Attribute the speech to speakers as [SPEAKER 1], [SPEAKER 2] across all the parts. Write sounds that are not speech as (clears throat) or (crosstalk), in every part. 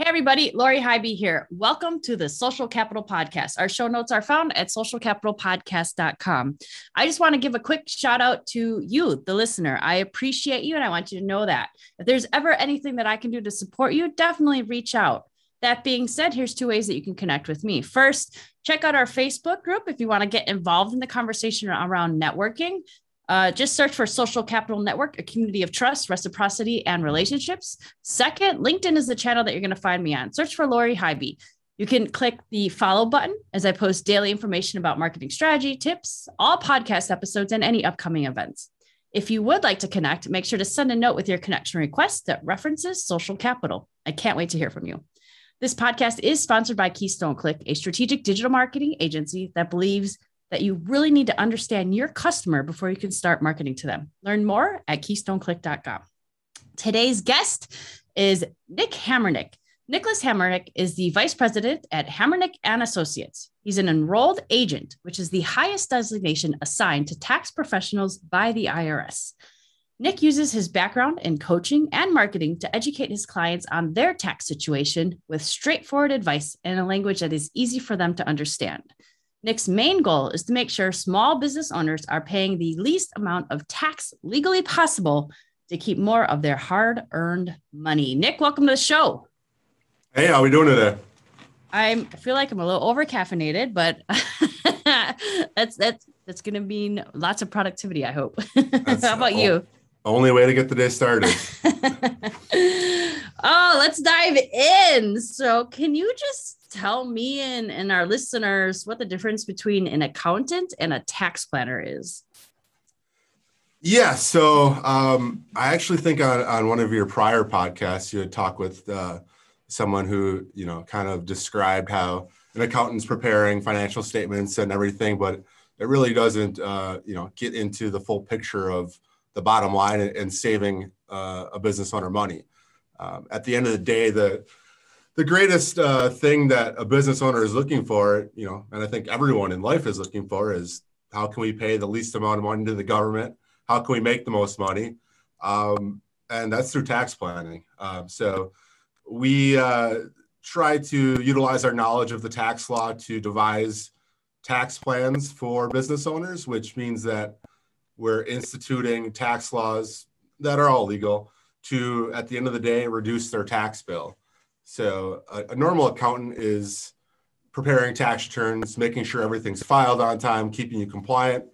[SPEAKER 1] Hey, everybody, Lori Highby here. Welcome to the Social Capital Podcast. Our show notes are found at socialcapitalpodcast.com. I just want to give a quick shout out to you, the listener. I appreciate you and I want you to know that. If there's ever anything that I can do to support you, definitely reach out. That being said, here's two ways that you can connect with me. First, check out our Facebook group if you want to get involved in the conversation around networking. Uh, just search for Social Capital Network, a community of trust, reciprocity, and relationships. Second, LinkedIn is the channel that you're going to find me on. Search for Lori Highby. You can click the follow button as I post daily information about marketing strategy, tips, all podcast episodes, and any upcoming events. If you would like to connect, make sure to send a note with your connection request that references social capital. I can't wait to hear from you. This podcast is sponsored by Keystone Click, a strategic digital marketing agency that believes that you really need to understand your customer before you can start marketing to them. Learn more at keystoneclick.com. Today's guest is Nick Hammernik. Nicholas Hammernik is the vice president at Hammernik and Associates. He's an enrolled agent, which is the highest designation assigned to tax professionals by the IRS. Nick uses his background in coaching and marketing to educate his clients on their tax situation with straightforward advice in a language that is easy for them to understand. Nick's main goal is to make sure small business owners are paying the least amount of tax legally possible to keep more of their hard earned money. Nick, welcome to the show.
[SPEAKER 2] Hey, how are we doing today?
[SPEAKER 1] I'm, I feel like I'm a little over caffeinated, but (laughs) that's that's that's going to mean lots of productivity. I hope. (laughs) how about you?
[SPEAKER 2] Only way to get the day started. (laughs)
[SPEAKER 1] oh, let's dive in. So, can you just tell me and, and our listeners what the difference between an accountant and a tax planner is?
[SPEAKER 2] Yeah, so um, I actually think on, on one of your prior podcasts, you had talked with uh, someone who, you know, kind of described how an accountant's preparing financial statements and everything, but it really doesn't, uh, you know, get into the full picture of the bottom line and, and saving uh, a business owner money. Um, at the end of the day, the the greatest uh, thing that a business owner is looking for, you know, and I think everyone in life is looking for is how can we pay the least amount of money to the government? How can we make the most money? Um, and that's through tax planning. Um, so we uh, try to utilize our knowledge of the tax law to devise tax plans for business owners, which means that we're instituting tax laws that are all legal to, at the end of the day, reduce their tax bill. So a, a, normal accountant is preparing tax returns, making sure everything's filed on time, keeping you compliant.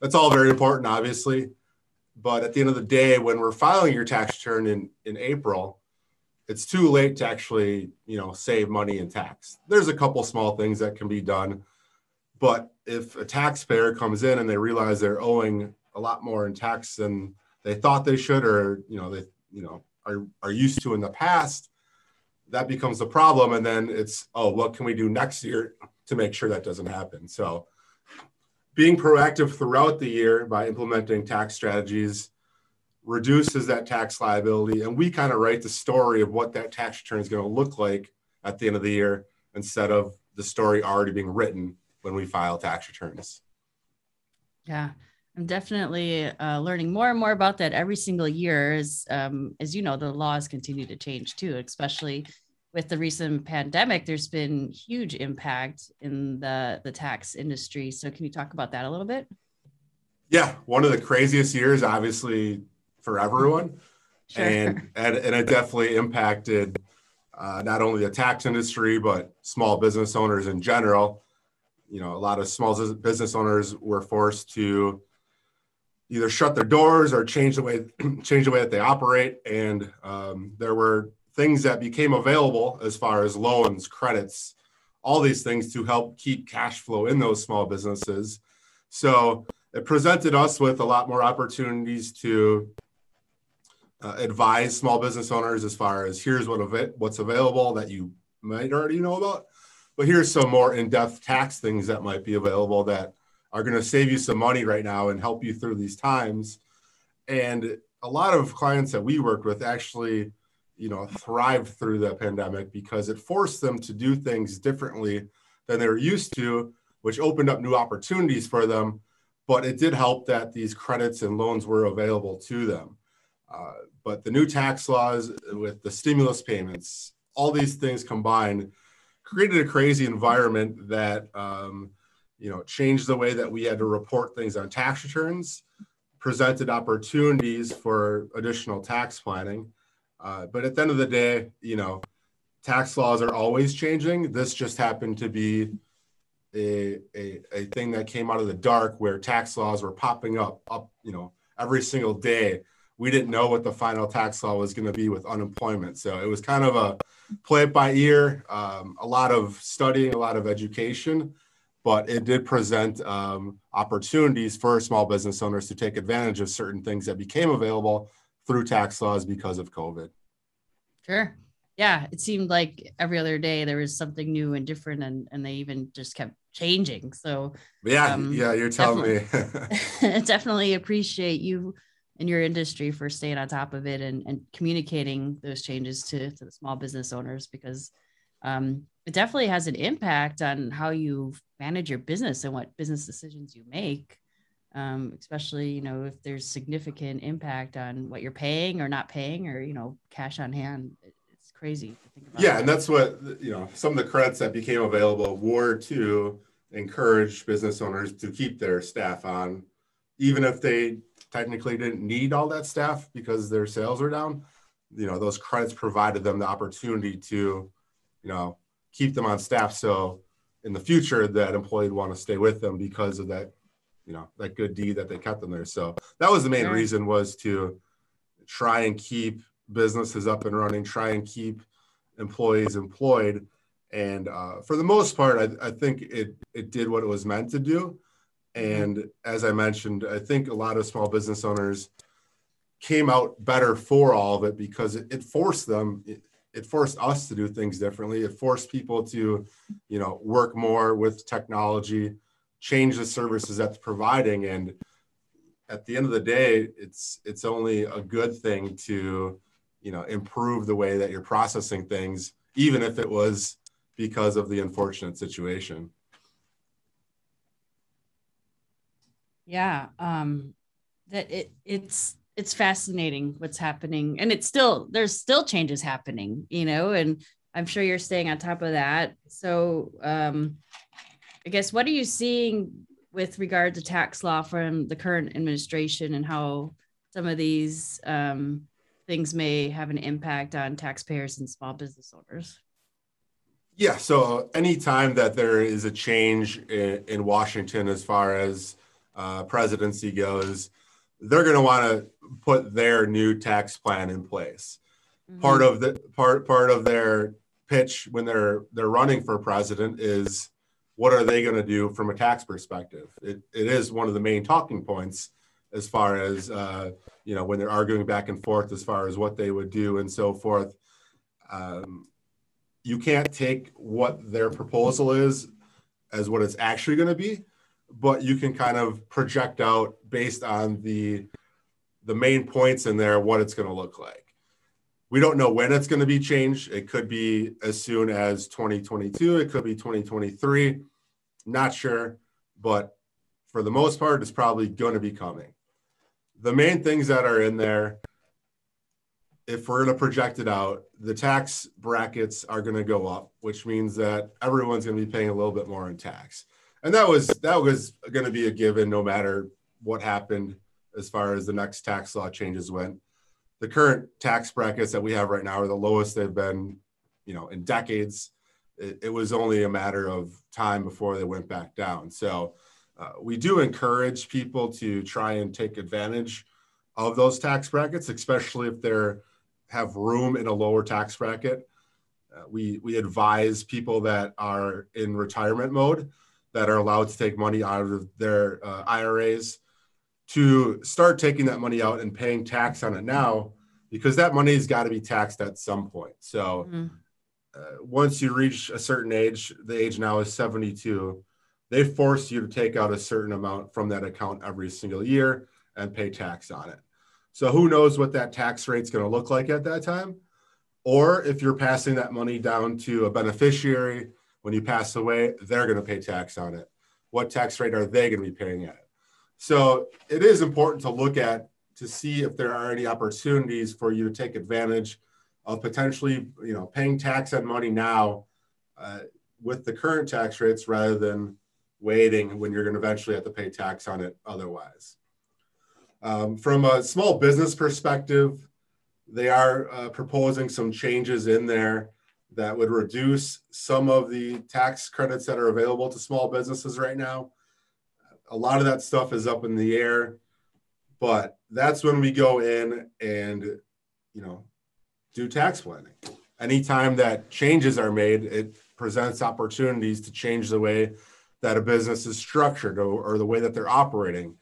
[SPEAKER 2] That's all very important, obviously. But at the end of the day, when we're filing your tax return in, in April, it's too late to actually, you know, save money in tax. There's a couple small things that can be done. But if a taxpayer comes in and they realize they're owing a lot more in tax than they thought they should, or you know, they you know are, are used to in the past, that becomes the problem. And then it's, oh, what can we do next year to make sure that doesn't happen? So being proactive throughout the year by implementing tax strategies reduces that tax liability. And we kind of write the story of what that tax return is going to look like at the end of the year instead of the story already being written when we file tax returns.
[SPEAKER 1] Yeah. I'm definitely uh, learning more and more about that every single year. As um, as you know, the laws continue to change too, especially with the recent pandemic. There's been huge impact in the the tax industry. So, can you talk about that a little bit?
[SPEAKER 2] Yeah, one of the craziest years, obviously, for everyone, sure. and, and and it definitely impacted uh, not only the tax industry but small business owners in general. You know, a lot of small business owners were forced to either shut their doors or change the way (clears throat) change the way that they operate. And um, there were things that became available as far as loans, credits, all these things to help keep cash flow in those small businesses. So it presented us with a lot more opportunities to uh, advise small business owners as far as here's what av- what's available that you might already know about, but here's some more in-depth tax things that might be available that are going to save you some money right now and help you through these times. And a lot of clients that we worked with actually, you know, thrived through the pandemic because it forced them to do things differently than they were used to, which opened up new opportunities for them. But it did help that these credits and loans were available to them. Uh, but the new tax laws with the stimulus payments, all these things combined, created a crazy environment that um, you know changed the way that we had to report things on tax returns, presented opportunities for additional tax planning. Uh, but at the end of the day, you know, tax laws are always changing. This just happened to be a, a, a thing that came out of the dark where tax laws were popping up up you know every single day we didn't know what the final tax law was going to be with unemployment. So it was kind of a play it by ear, um, a lot of studying, a lot of education, but it did present um, opportunities for small business owners to take advantage of certain things that became available through tax laws because of COVID.
[SPEAKER 1] Sure. Yeah, it seemed like every other day there was something new and different, and, and they even just kept changing. So,
[SPEAKER 2] yeah, um, yeah, you're telling
[SPEAKER 1] definitely, me. (laughs) definitely appreciate you in your industry for staying on top of it and, and communicating those changes to, to the small business owners because um, it definitely has an impact on how you manage your business and what business decisions you make um, especially you know if there's significant impact on what you're paying or not paying or you know cash on hand it's crazy
[SPEAKER 2] yeah that. and that's what you know some of the credits that became available were to encourage business owners to keep their staff on even if they technically didn't need all that staff because their sales are down, you know, those credits provided them the opportunity to, you know, keep them on staff. So in the future, that employee would want to stay with them because of that, you know, that good deed that they kept them there. So that was the main reason was to try and keep businesses up and running, try and keep employees employed. And uh, for the most part, I, I think it it did what it was meant to do. Mm-hmm. And as I mentioned, I think a lot of small business owners came out better for all of it because it, it forced them, it, forced us to do things differently. It forced people to, you know, work more with technology, change the services that's providing. And at the end of the day, it's it's only a good thing to, you know, improve the way that you're processing things, even if it was because of the unfortunate situation.
[SPEAKER 1] yeah um that it it's it's fascinating what's happening and it's still there's still changes happening you know and i'm sure you're staying on top of that. So um i guess what are you seeing with regard to tax law from the current administration and how some of these um, things may have an impact on taxpayers and small business owners?
[SPEAKER 2] Yeah so anytime that there is a change in, in washington as far as uh, presidency goes, they're going to want to put their new tax plan in place. Mm-hmm. Part of the part part of their pitch when they're they're running for president is what are they going to do from a tax perspective? It, it is one of the main talking points as far as uh, you know when they're arguing back and forth as far as what they would do and so forth. Um, you can't take what their proposal is as what it's actually going to be but you can kind of project out based on the the main points in there what it's going to look like. We don't know when it's going to be changed. It could be as soon as 2022, it could be 2023. Not sure, but for the most part, it's probably going to be coming. The main things that are in there, if we're going to project it out, the tax brackets are going to go up, which means that everyone's going to be paying a little bit more in tax and that was that was going to be a given no matter what happened as far as the next tax law changes went. The current tax brackets that we have right now are the lowest they've been, you know, in decades. It, it was only a matter of time before they went back down. So uh, we do encourage people to try and take advantage of those tax brackets, especially if they're have room in a lower tax bracket. Uh, we we advise people that are in retirement mode that are allowed to take money out of their uh, IRAs to start taking that money out and paying tax on it now because that money has got to be taxed at some point. So mm-hmm. uh, once you reach a certain age, the age now is 72, they force you to take out a certain amount from that account every single year and pay tax on it. So who knows what that tax rate's going to look like at that time? Or if you're passing that money down to a beneficiary when you pass away, they're going to pay tax on it. What tax rate are they going to be paying at? So it is important to look at to see if there are any opportunities for you to take advantage of potentially, you know, paying tax on money now uh, with the current tax rates rather than waiting when you're going to eventually have to pay tax on it otherwise. Um, from a small business perspective, they are uh, proposing some changes in there that would reduce some of the tax credits that are available to small businesses right now. A lot of that stuff is up in the air, but that's when we go in and, you know, do tax planning. Anytime that changes are made, it presents opportunities to change the way that a business is structured or, or the way that they're operating.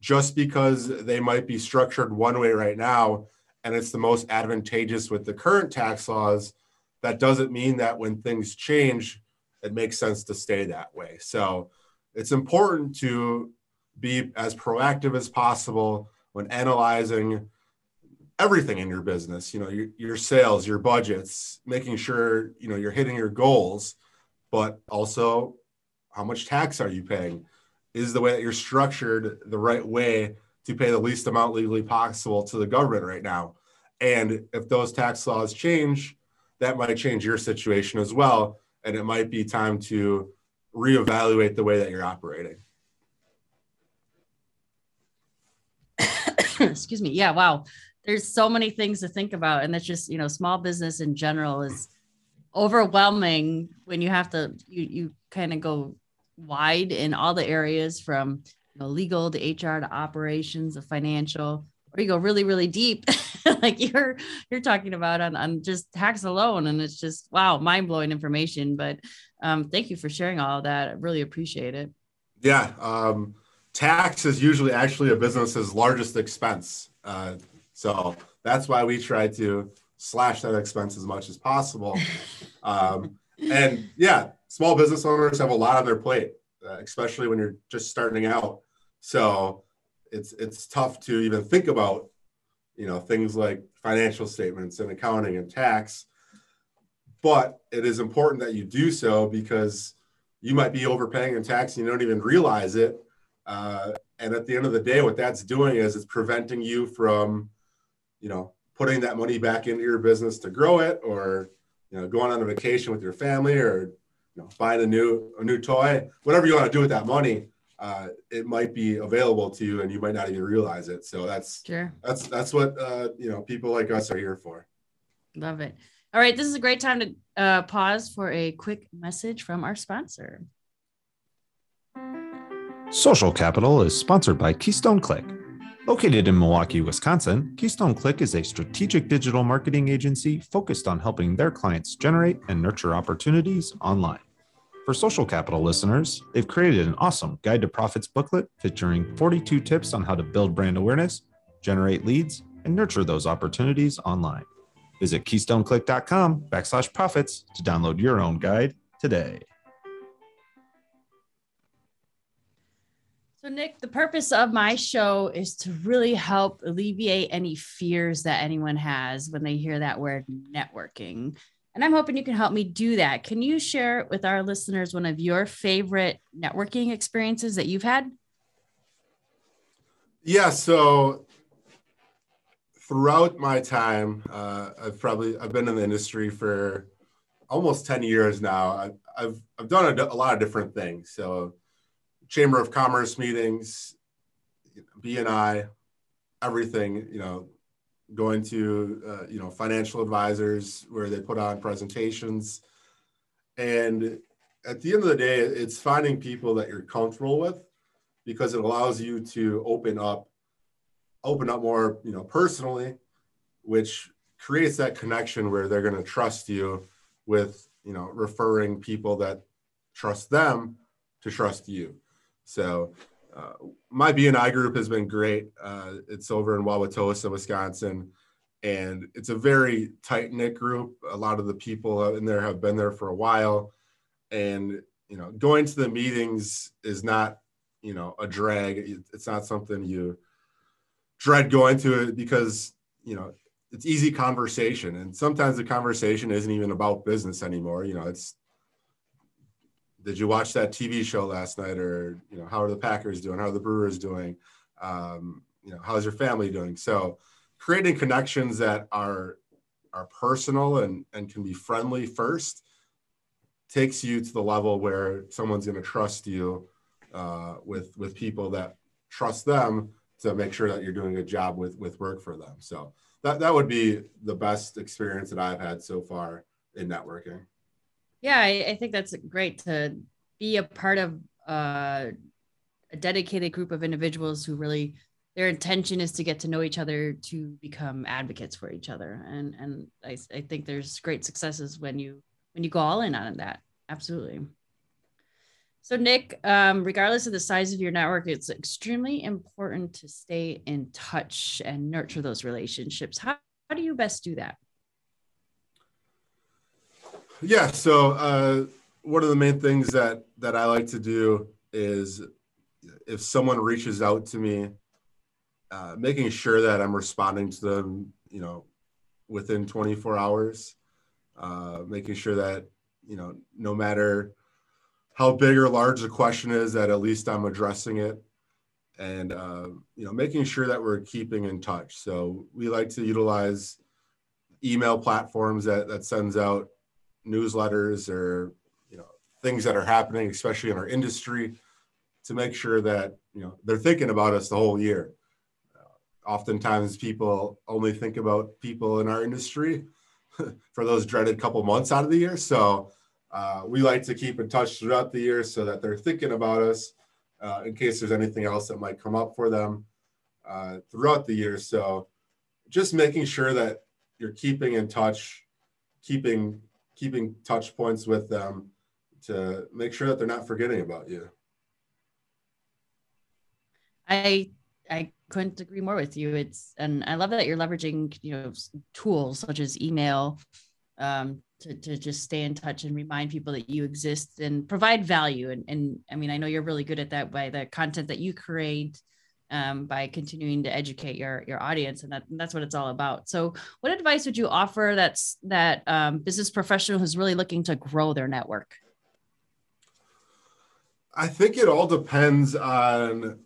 [SPEAKER 2] Just because they might be structured one way right now and it's the most advantageous with the current tax laws, that doesn't mean that when things change, it makes sense to stay that way. So it's important to be as proactive as possible when analyzing everything in your business you know your, your sales your budgets making sure you know you're hitting your goals but also how much tax are you paying is the way that you're structured the right way to pay the least amount legally possible to the government right now and if those tax laws change that might change your situation as well and it might be time to reevaluate the way that you're operating. (coughs)
[SPEAKER 1] Excuse me. Yeah wow. There's so many things to think about and that's just you know small business in general is overwhelming when you have to you you kind of go wide in all the areas from you know legal to hr to operations to financial or you go really really deep (laughs) like you're you're talking about on, on just tax alone. And it's just wow mind-blowing information. But um, thank you for sharing all that. I really appreciate it.
[SPEAKER 2] Yeah um, tax is usually actually a business's largest expense. Uh, so that's why we try to slash that expense as much as possible. Um, and yeah, small business owners have a lot on their plate, uh, especially when you're just starting out. So it's it's tough to even think about, you know, things like financial statements and accounting and tax. But it is important that you do so because you might be overpaying in tax and you don't even realize it. Uh, and at the end of the day, what that's doing is it's preventing you from you know, putting that money back into your business to grow it or, you know, going on a vacation with your family or, you know, buying a new, a new toy, whatever you want to do with that money, uh, it might be available to you and you might not even realize it. So that's, sure. that's, that's what, uh, you know, people like us are here for.
[SPEAKER 1] Love it. All right. This is a great time to uh, pause for a quick message from our sponsor.
[SPEAKER 3] Social Capital is sponsored by Keystone Click Located in Milwaukee, Wisconsin, Keystone Click is a strategic digital marketing agency focused on helping their clients generate and nurture opportunities online. For Social Capital listeners, they've created an awesome Guide to Profits booklet featuring 42 tips on how to build brand awareness, generate leads, and nurture those opportunities online. Visit keystoneclick.com backslash profits to download your own guide today.
[SPEAKER 1] So, Nick, the purpose of my show is to really help alleviate any fears that anyone has when they hear that word networking. And I'm hoping you can help me do that. Can you share with our listeners one of your favorite networking experiences that you've had?
[SPEAKER 2] Yeah. So, throughout my time, uh, I've probably I've been in the industry for almost 10 years now. I, I've I've done a, a lot of different things. So Chamber of Commerce meetings, BNI, everything, you know, going to, uh, you know, financial advisors where they put on presentations. And at the end of the day, it's finding people that you're comfortable with because it allows you to open up, open up more, you know, personally, which creates that connection where they're going to trust you with, you know, referring people that trust them to trust you. So uh, my BNI group has been great. Uh, it's over in Wauwatosa, Wisconsin, and it's a very tight knit group. A lot of the people in there have been there for a while, and you know, going to the meetings is not, you know, a drag. It's not something you dread going to it because, you know, it's easy conversation. And sometimes the conversation isn't even about business anymore. You know, it's, did you watch that TV show last night? Or, you know, how are the Packers doing? How are the Brewers doing? Um, you know, how's your family doing? So creating connections that are, are personal and, and can be friendly first takes you to the level where someone's going to trust you uh, with with people that trust them to make sure that you're doing a job with with work for them. So that that would be the best experience that I've had so far in networking.
[SPEAKER 1] Yeah, I, I think that's great to be a part of uh, a dedicated group of individuals who really their intention is to get to know each other to become advocates for each other and and I, I think there's great successes when you when you go all in on that. Absolutely. So, Nick, um, regardless of the size of your network, it's extremely important to stay in touch and nurture those relationships. How, how do you best do that?
[SPEAKER 2] Yeah. So, uh, one of the main things that that I like to do is if someone reaches out to me, uh, making sure that I'm responding to them, you know, within 24 hours uh, making sure that you know no matter how big or large the question is that at least i'm addressing it and uh, you know making sure that we're keeping in touch so we like to utilize email platforms that that sends out newsletters or you know things that are happening especially in our industry to make sure that you know they're thinking about us the whole year uh, oftentimes people only think about people in our industry (laughs) for those dreaded couple months out of the year. So uh, we like to keep in touch throughout the year so that they're thinking about us uh, in case there's anything else that might come up for them uh, throughout the year. So just making sure that you're keeping in touch, keeping keeping touch points with them to make sure that they're not forgetting about you.
[SPEAKER 1] I I couldn't agree more with you. It's and I love that you're leveraging you know tools such as email um, to to just stay in touch and remind people that you exist and provide value. And and I mean I know you're really good at that by the content that you create. Um, by continuing to educate your your audience, and, that, and that's what it's all about. So, what advice would you offer that's that um, business professional who's really looking to grow their network?
[SPEAKER 2] I think it all depends on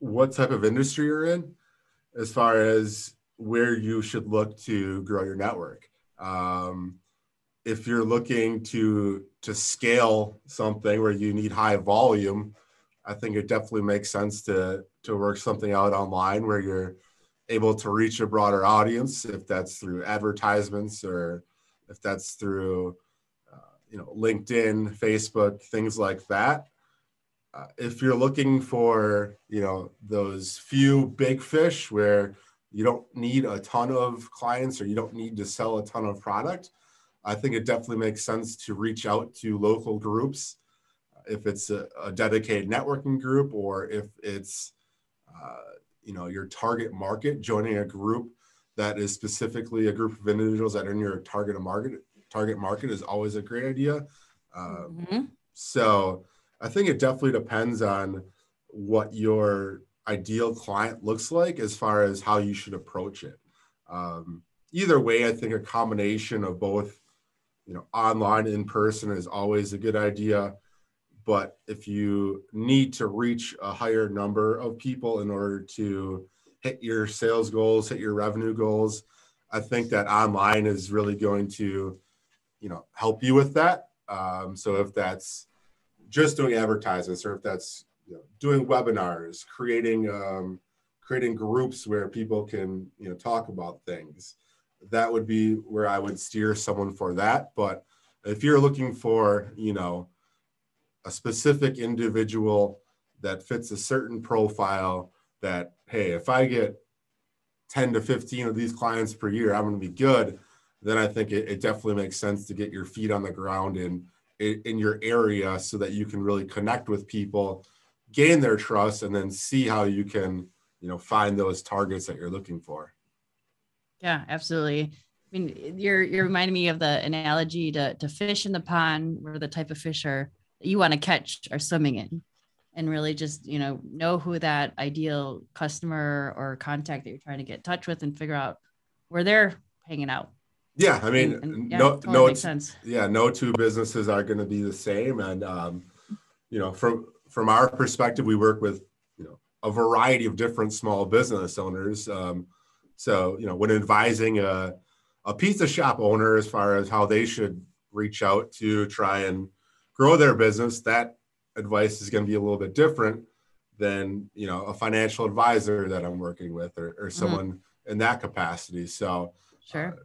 [SPEAKER 2] what type of industry you're in as far as where you should look to grow your network. Um, if you're looking to to scale something where you need high volume, I think it definitely makes sense to to work something out online where you're able to reach a broader audience. If that's through advertisements or if that's through uh, you know LinkedIn, Facebook, things like that. Uh, if you're looking for you know those few big fish where you don't need a ton of clients or you don't need to sell a ton of product i think it definitely makes sense to reach out to local groups if it's a, a dedicated networking group or if it's you know your target market joining a group that is specifically a group of individuals that are in your target market target market is always a great idea um, mm-hmm. so I think it definitely depends on what your ideal client looks like as far as how you should approach it. Um, either way, I think a combination of both, you know, online in person is always a good idea. But if you need to reach a higher number of people in order to hit your sales goals, hit your revenue goals, I think that online is really going to, you know, help you with that. Um, so if that's just doing advertisements or if that's you know, doing webinars, creating um, creating groups where people can you know talk about things. That would be where I would steer someone for that. But if you're looking for you know a specific individual that fits a certain profile, that hey, if I get 10 to 15 of these clients per year, I'm going to be good. Then I think it, it definitely makes sense to get your feet on the ground and in your area so that you can really connect with people gain their trust and then see how you can you know find those targets that you're looking for
[SPEAKER 1] yeah absolutely i mean you're you're reminding me of the analogy to, to fish in the pond where the type of fish are you want to catch are swimming in and really just you know know who that ideal customer or contact that you're trying to get in touch with and figure out where they're hanging out.
[SPEAKER 2] Yeah i mean and, and, yeah, no totally no makes sense. yeah no two businesses are going to be the same. And um you know from from our perspective we work with you know a variety of different small business owners. Um so you know when advising a a pizza shop owner as far as how they should reach out to try and grow their business that advice is going to be a little bit different than you know a financial advisor that i'm working with or, or mm-hmm. someone mm-hmm. in that capacity so
[SPEAKER 1] sure uh,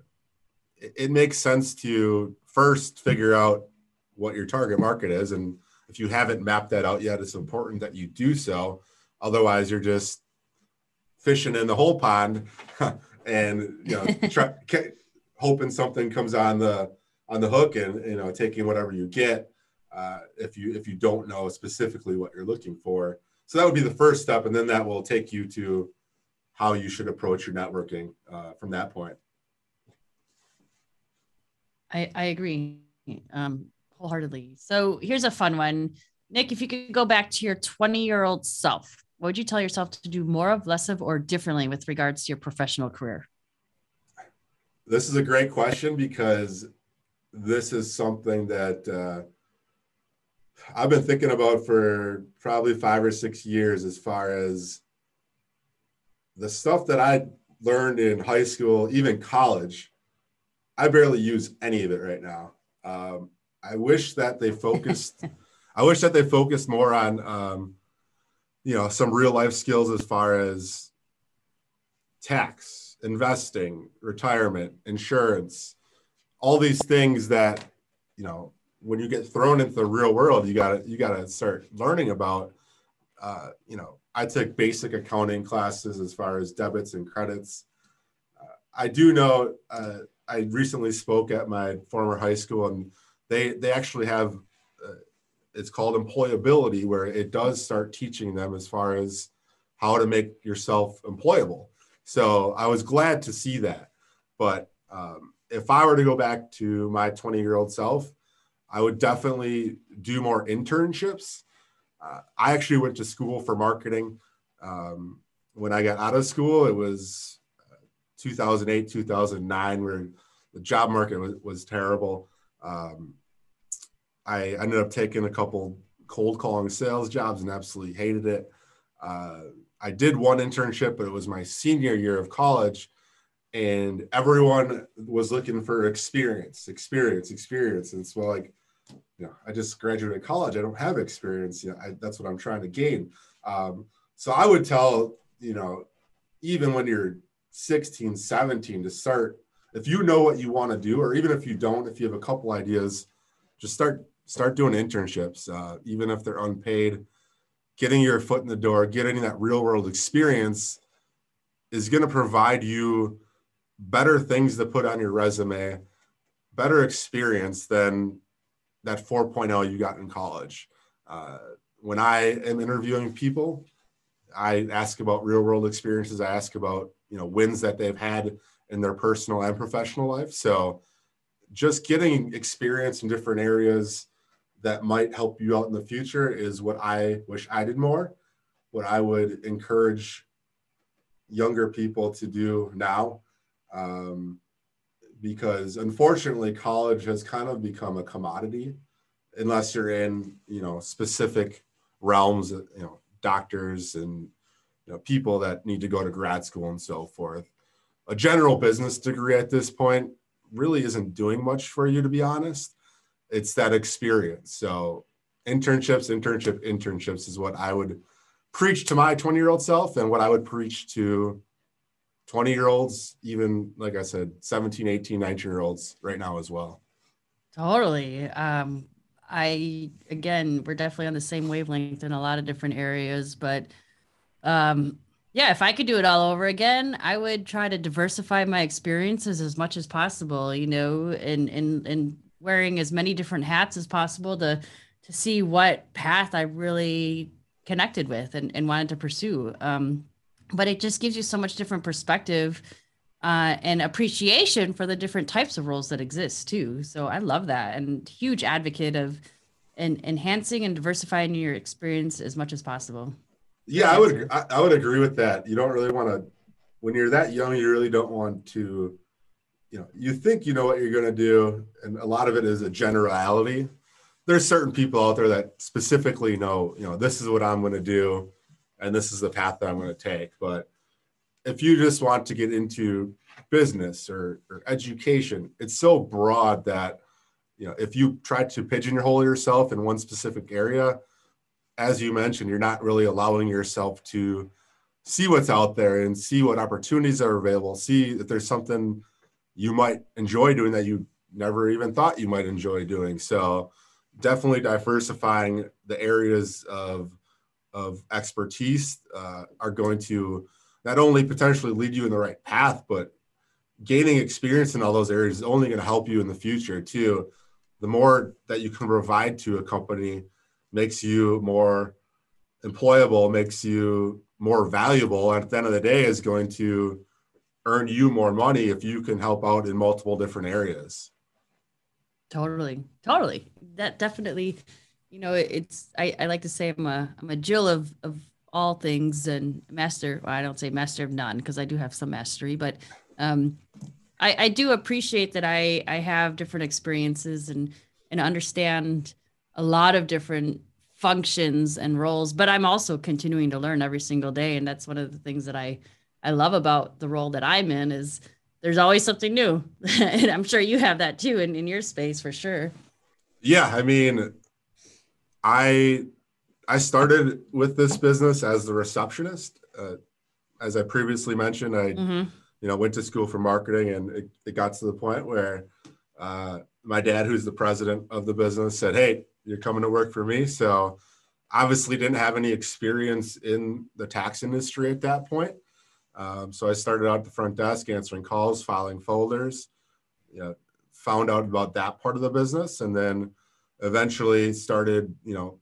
[SPEAKER 2] it, it, makes sense to first figure out what your target market is and if you haven't mapped that out yet it's important that you do so otherwise you're just fishing in the whole pond (laughs) and you know (laughs) try, hoping something comes on the on the hook and you know taking whatever you get uh, if you if you don't know specifically what you're looking for. So that would be the first step, and then that will take you to how you should approach your networking uh, from that point.
[SPEAKER 1] I, I agree um, wholeheartedly. So here's a fun one. Nick, if you could go back to your 20 year old self, what would you tell yourself to do more of, less of, or differently with regards to your professional career?
[SPEAKER 2] This is a great question because this is something that uh, I've been thinking about for probably five or six years as far as the stuff that I learned in high school, even college. I barely use any of it right now. Um, I wish that they focused. (laughs) I wish that they focused more on, um, you know, some real life skills as far as tax, investing, retirement, insurance, all these things that, you know, when you get thrown into the real world, you gotta you gotta start learning about. Uh, you know, I took basic accounting classes as far as debits and credits. Uh, I do know. Uh, I recently spoke at my former high school, and they they actually have. Uh, it's called employability, where it does start teaching them as far as how to make yourself employable. So I was glad to see that. But um, if I were to go back to my 20 year old self, I would definitely do more internships. Uh, I actually went to school for marketing. Um, when I got out of school, it was uh, 2008, 2009, where the job market was, was terrible. Um, I ended up taking a couple cold calling sales jobs and absolutely hated it. Uh, I did one internship, but it was my senior year of college and everyone was looking for experience, experience, experience. And so like, you know, I just graduated college. I don't have experience. You know, I, that's what I'm trying to gain. Um, so I would tell, you know, even when you're 16, 17 to start, if you know what you want to do, or even if you don't, if you have a couple ideas, just start, start doing internships, uh, even if they're unpaid, getting your foot in the door, getting that real world experience is going to provide you better things to put on your resume, better experience than that 4.0 you got in college. Uh, when I am interviewing people, I ask about real world experiences. I ask about you know wins that they've had in their personal and professional life. So just getting experience in different areas that might help you out in the future is what I wish I did more. What I would encourage younger people to do now um, because unfortunately college has kind of become a commodity unless you're in you know specific realms you know doctors and you know people that need to go to grad school and so forth. A general business degree at this point really isn't doing much for you to be honest. It's that experience. So internships internship internships is what i would preach to my 20 year old self and what i would preach to 20 year olds, even like I said, 17, 18, 19 year olds right now as well.
[SPEAKER 1] Totally. Um, I, again, we're definitely on the same wavelength in a lot of different areas, but um, yeah, if I could do it all over again, I would try to diversify my experiences as much as possible, you know, and, and, and wearing as many different hats as possible to, to see what path I really connected with and, and wanted to pursue. Um, but it just gives you so much different perspective uh, and appreciation for the different types of roles that exist too. So I love that and huge advocate of and enhancing and diversifying your experience as much as possible.
[SPEAKER 2] Yeah, I would I, I would agree with that. You don't really want to when you're that young, you really don't want to, you know, you think you know what you're going to do, and a lot of it is a generality. There's certain people out there that specifically know, you know, this is what I'm going to do, and this is the path that I'm going to take. But if you just want to get into business or, or education, it's so broad that, you know, if you try to pigeonhole yourself in one specific area, as you mentioned, you're not really allowing yourself to see what's out there and see what opportunities are available, see if there's something you might enjoy doing that you never even thought you might enjoy doing. So definitely diversifying the areas of of expertise uh, are going to not only potentially lead you in the right path, but gaining experience in all those areas is only going to help you in the future too. The more that you can provide to a company makes you more employable, makes you more valuable and at the end of the day is going to earn you more money if you can help out in multiple different areas
[SPEAKER 1] totally totally that definitely you know it's i, I like to say i'm a i'm a jill of of all things and master well, i don't say master of none because i do have some mastery but um i i do appreciate that i i have different experiences and and understand a lot of different functions and roles but i'm also continuing to learn every single day and that's one of the things that i i love about the role that i'm in is there's always something new. (laughs) And i'm sure you have that too in, in your space for sure.
[SPEAKER 2] Yeah i mean i i started with this business as the receptionist uh, as i previously mentioned i mm-hmm. you know went to school for marketing and it, it got to the point where uh, my dad who's the president of the business said hey you're coming to work for me. So obviously didn't have any experience in the tax industry at that point. Um, so I started out at the front desk answering calls, filing folders, you know, found out about that part of the business and then eventually started, you know,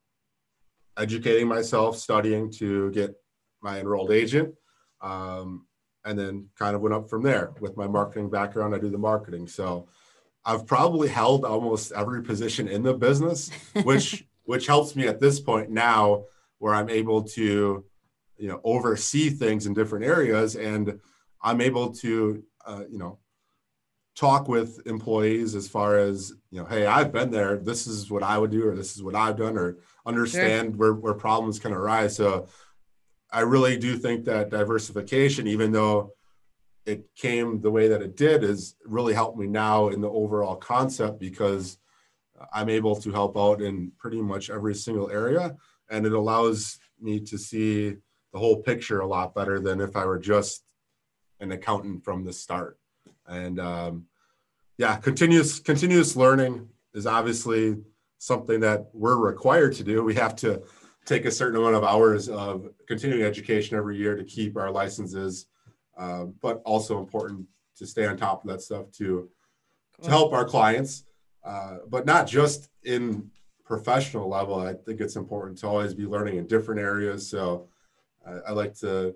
[SPEAKER 2] educating myself, studying to get my enrolled agent. Um, and then kind of went up from there with my marketing background. I do the marketing. So I've probably held almost every position in the business, (laughs) which which helps me at this point now where I'm able to, you know, oversee things in different areas, and I'm able to, uh, you know, talk with employees as far as you know, hey, I've been there. This is what I would do, or this is what I've done, or understand sure. where where problems can arise. So, I really do think that diversification, even though it came the way that it did is really helped me now in the overall concept because I'm able to help out in pretty much every single area. And it allows me to see the whole picture a lot better than if I were just an accountant from the start. And um, yeah, continuous continuous learning is obviously something that we're required to do. We have to take a certain amount of hours of continuing education every year to keep our licenses uh, but also important to stay on top of that stuff to to help our clients, uh, but not just in professional level. I think it's important to always be learning in different areas. So I like to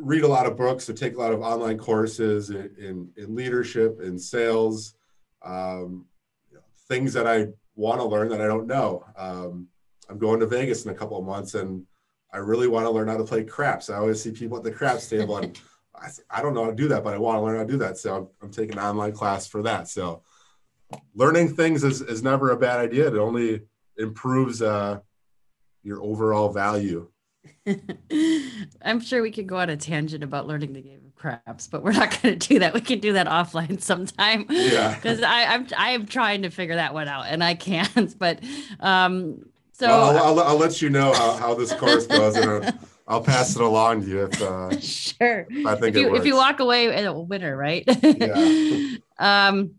[SPEAKER 2] read a lot of books or take a lot of online courses in, in, in leadership, in sales, um, you know, things that I want to learn that I don't know. Um, I'm going to Vegas in a couple of months and I really want to learn how to play craps. I always see people at the craps table and (laughs) I, I don't know how to do that, but I want to learn how to do that. So I'm, I'm taking an online class for that. So learning things is, is never a bad idea. It only improves uh, your overall value. (laughs)
[SPEAKER 1] I'm sure we could go on a tangent about learning the game of craps, but we're not (laughs) going to do that. We can do that offline (laughs) sometime.
[SPEAKER 2] Yeah.
[SPEAKER 1] Because I'm I'm trying to figure that one out and I can't. But um, so
[SPEAKER 2] well, I'll, I'll, I'll, let you know how, how this course goes. And, I'll pass it along to you if uh,
[SPEAKER 1] sure. If I think if you, if you walk away a winner, right? yeah. um,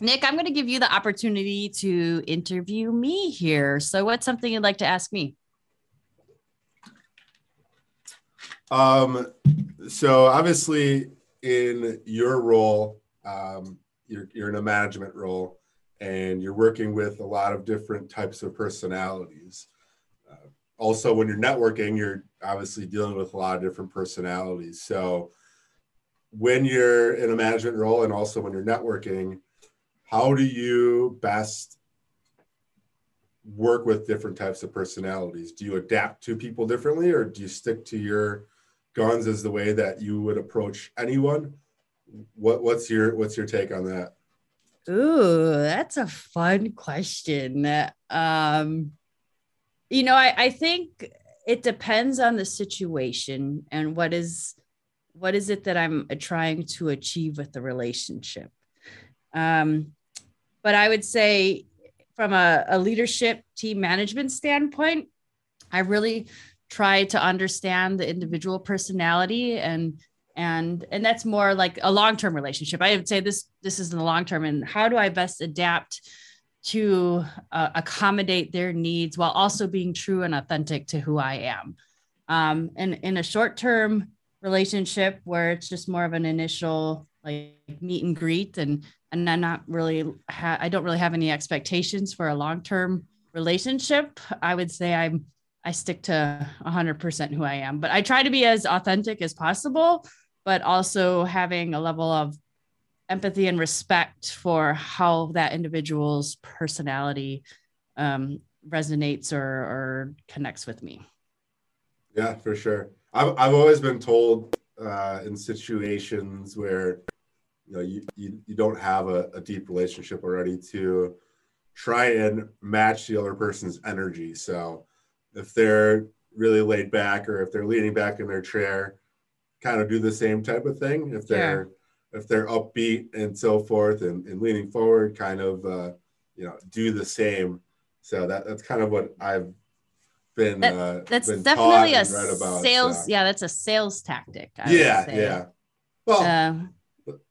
[SPEAKER 1] Nick, I'm going to give you the opportunity to interview me here. So, what's something you'd like to ask me?
[SPEAKER 2] Um, so obviously, in your role, um, you're, you're in a management role, and you're working with a lot of different types of personalities also when you're networking you're obviously dealing with a lot of different personalities so when you're in a management role and also when you're networking how do you best work with different types of personalities? Do you adapt to people differently, or do you stick to your guns as the way that you would approach anyone? What what's your what's your take on that?
[SPEAKER 1] Ooh, that's a fun question. Um, you know, I, I think it depends on the situation and what is what is it that I'm trying to achieve with the relationship. Um, but I would say from a, a leadership team management standpoint, I really try to understand the individual personality and and and that's more like a long-term relationship. I would say this this is in the long term and how do i best adapt to uh, accommodate their needs while also being true and authentic to who i am. Um, and in a short-term relationship where it's just more of an initial like meet and greet and and i'm not really ha- i don't really have any expectations for a long-term relationship i would say i'm i stick to 100% who i am but i try to be as authentic as possible but also having a level of empathy and respect for how that individual's personality um, resonates or, or connects with me.
[SPEAKER 2] Yeah, for sure. I've, I've always been told uh, in situations where you know you, you, you don't have a, a deep relationship already to try and match the other person's energy. So if they're really laid back or if they're leaning back in their chair, kind of do the same type of thing. If they're yeah. if they're upbeat and so forth and, and leaning forward, kind of uh, you know do the same. So that that's kind of what I've been. That, uh,
[SPEAKER 1] that's
[SPEAKER 2] been
[SPEAKER 1] definitely a sales. So. Yeah, that's a sales tactic.
[SPEAKER 2] I yeah, yeah. Well. Uh,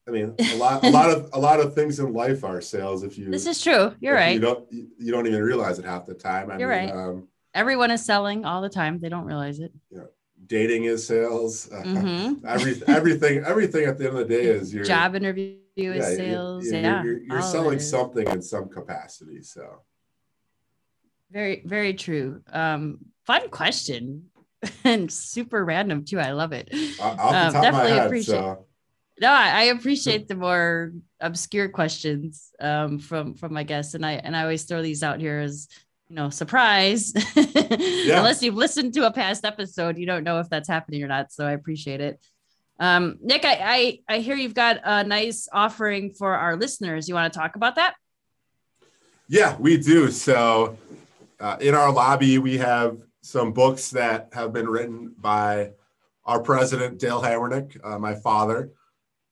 [SPEAKER 2] I mean, a lot, a lot of, a lot of things in life are sales. If you,
[SPEAKER 1] this is true. You're right.
[SPEAKER 2] You don't, you don't even realize it half the time.
[SPEAKER 1] I You're mean, right. Um, Everyone is selling all the time. They don't realize it.
[SPEAKER 2] Yeah dating is sales. (laughs) Mm-hmm. Every, everything, everything at the end of the day is your
[SPEAKER 1] job interview is yeah, sales.
[SPEAKER 2] You're,
[SPEAKER 1] yeah,
[SPEAKER 2] you're, you're selling something in some capacity. So
[SPEAKER 1] very, very true. Um, fun question (laughs) and super random too. I love it.
[SPEAKER 2] Um, definitely head, appreciate. So.
[SPEAKER 1] No, I, I, appreciate the more obscure questions um, from from my guests, and I and I always throw these out here as you know, surprise. (laughs) yeah. Unless you've listened to a past episode, you don't know if that's happening or not. So I appreciate it. Um, Nick, I, I, I hear you've got a nice offering for our listeners. You want to talk about that?
[SPEAKER 2] Yeah, we do. So uh, in our lobby, we have some books that have been written by our president, Dale Hammernik, uh, my father.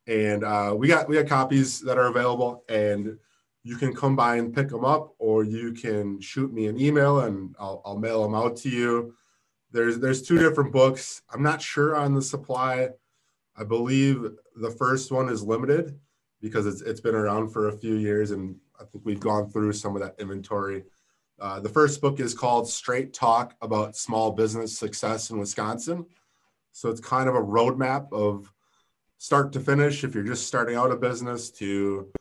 [SPEAKER 2] And uh, we got we got copies that are available. And you can come by and pick them up, or you can shoot me an email and I'll, I'll mail them out to you. There's there's two different books. I'm not sure on the supply. I believe the first one is limited because it's it's been around for a few years, and I think we've gone through some of that inventory. Uh, the first book is called Straight Talk about Small Business Success in Wisconsin. So it's kind of a roadmap of start to finish if you're just starting out a business to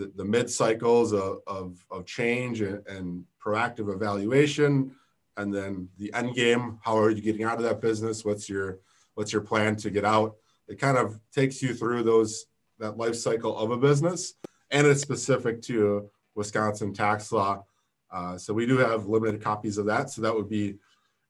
[SPEAKER 2] the, the mid cycles of, of, of change and, and, proactive evaluation and then the end game how are you getting out of that business? What's your what's your plan to get out? It kind of takes you through those that life cycle of a business and it's specific to wisconsin tax law. Uh, so we do have limited copies of that. So that would be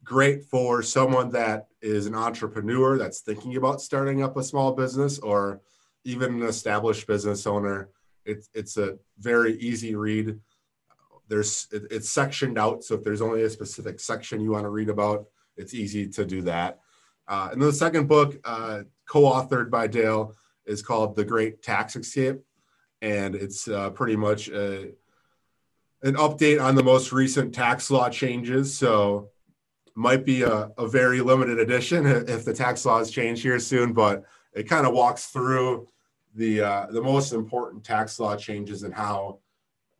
[SPEAKER 2] great for someone that is an entrepreneur that's thinking about starting up a small business or even an established business owner it's it's a very easy read. There's it, it's sectioned out, so if there's only a specific section you want to read about, it's easy to do that. Uh, and the second book, uh, co-authored by Dale, is called The Great Tax Escape, and it's uh, pretty much a, an update on the most recent tax law changes. So might be a, a very limited edition (laughs) if the tax laws change here soon, but it kind of walks through the uh, the most important tax law changes and how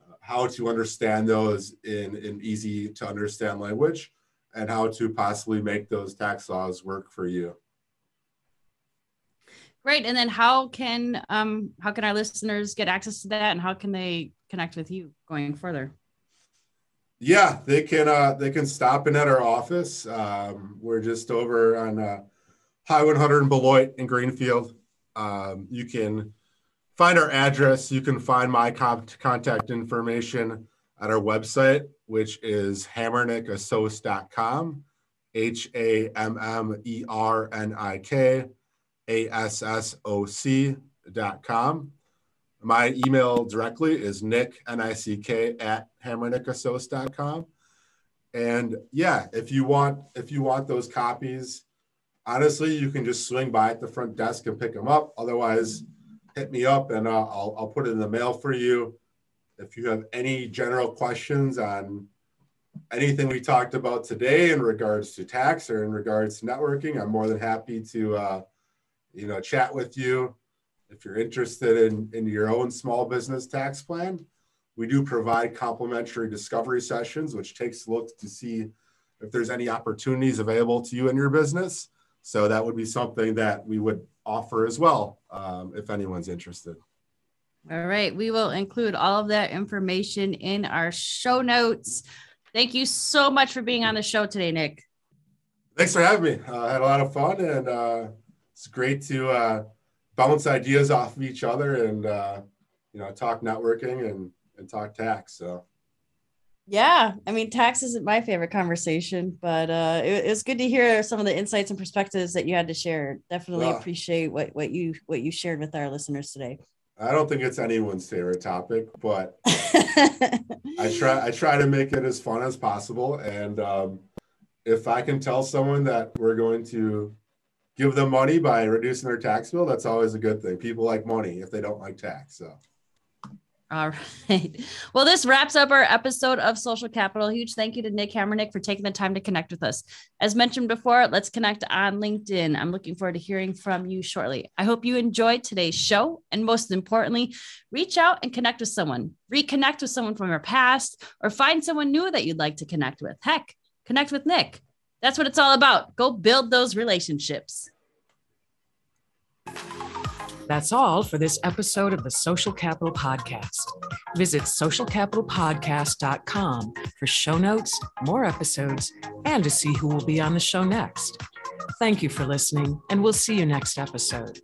[SPEAKER 2] uh, how to understand those in in easy to understand language and how to possibly make those tax laws work for you.
[SPEAKER 1] Great. And then how can um, how can our listeners get access to that and how can they connect with you going further?
[SPEAKER 2] Yeah, they can uh, they can stop in at our office. Um, we're just over on uh, High 100 in Beloit in Greenfield. Um, you can find our address. You can find my contact information at our website, which is hammernickassociates.com, H A M M R N I K A S S O C.com. My email directly is nick, N-I-C-K, at hammernickassociates.com. And yeah, if you want, if you want those copies, honestly, you can just swing by at the front desk and pick them up. Otherwise, hit me up and uh, I'll, I'll put it in the mail for you. If you have any general questions on anything we talked about today in regards to tax or in regards to networking, I'm more than happy to, uh, you know, chat with you. If you're interested in, in your own small business tax plan, we do provide complimentary discovery sessions, which takes a look to see if there's any opportunities available to you in your business. So that would be something that we would offer as well um, if anyone's interested.
[SPEAKER 1] All right. We will include all of that information in our show notes. Thank you so much for being on the show today, Nick.
[SPEAKER 2] Thanks for having me. Uh, I had a lot of fun and uh, it's great to uh, bounce ideas off of each other and, uh, you know, talk networking and, and talk tax. So
[SPEAKER 1] yeah, I mean, tax isn't my favorite conversation, but uh, it, it, was good to hear some of the insights and perspectives that you had to share. Definitely well, appreciate what what you what you shared with our listeners today.
[SPEAKER 2] I don't think it's anyone's favorite topic, but (laughs) I try I try to make it as fun as possible. And um, if I can tell someone that we're going to give them money by reducing their tax bill, that's always a good thing. People like money if they don't like tax. So.
[SPEAKER 1] All (laughs) right. Well, this wraps up our episode of Social Capital. Huge thank you to Nick Hammernik for taking the time to connect with us. As mentioned before, let's connect on LinkedIn. I'm looking forward to hearing from you shortly. I hope you enjoyed today's show. And most importantly, reach out and connect with someone, reconnect with someone from your past, or find someone new that you'd like to connect with. Heck, connect with Nick. That's what it's all about. Go build those relationships.
[SPEAKER 4] That's all for this episode of the Social Capital Podcast. Visit socialcapitalpodcast.com for show notes, more episodes, and to see who will be on the show next. Thank you for listening, and we'll see you next episode.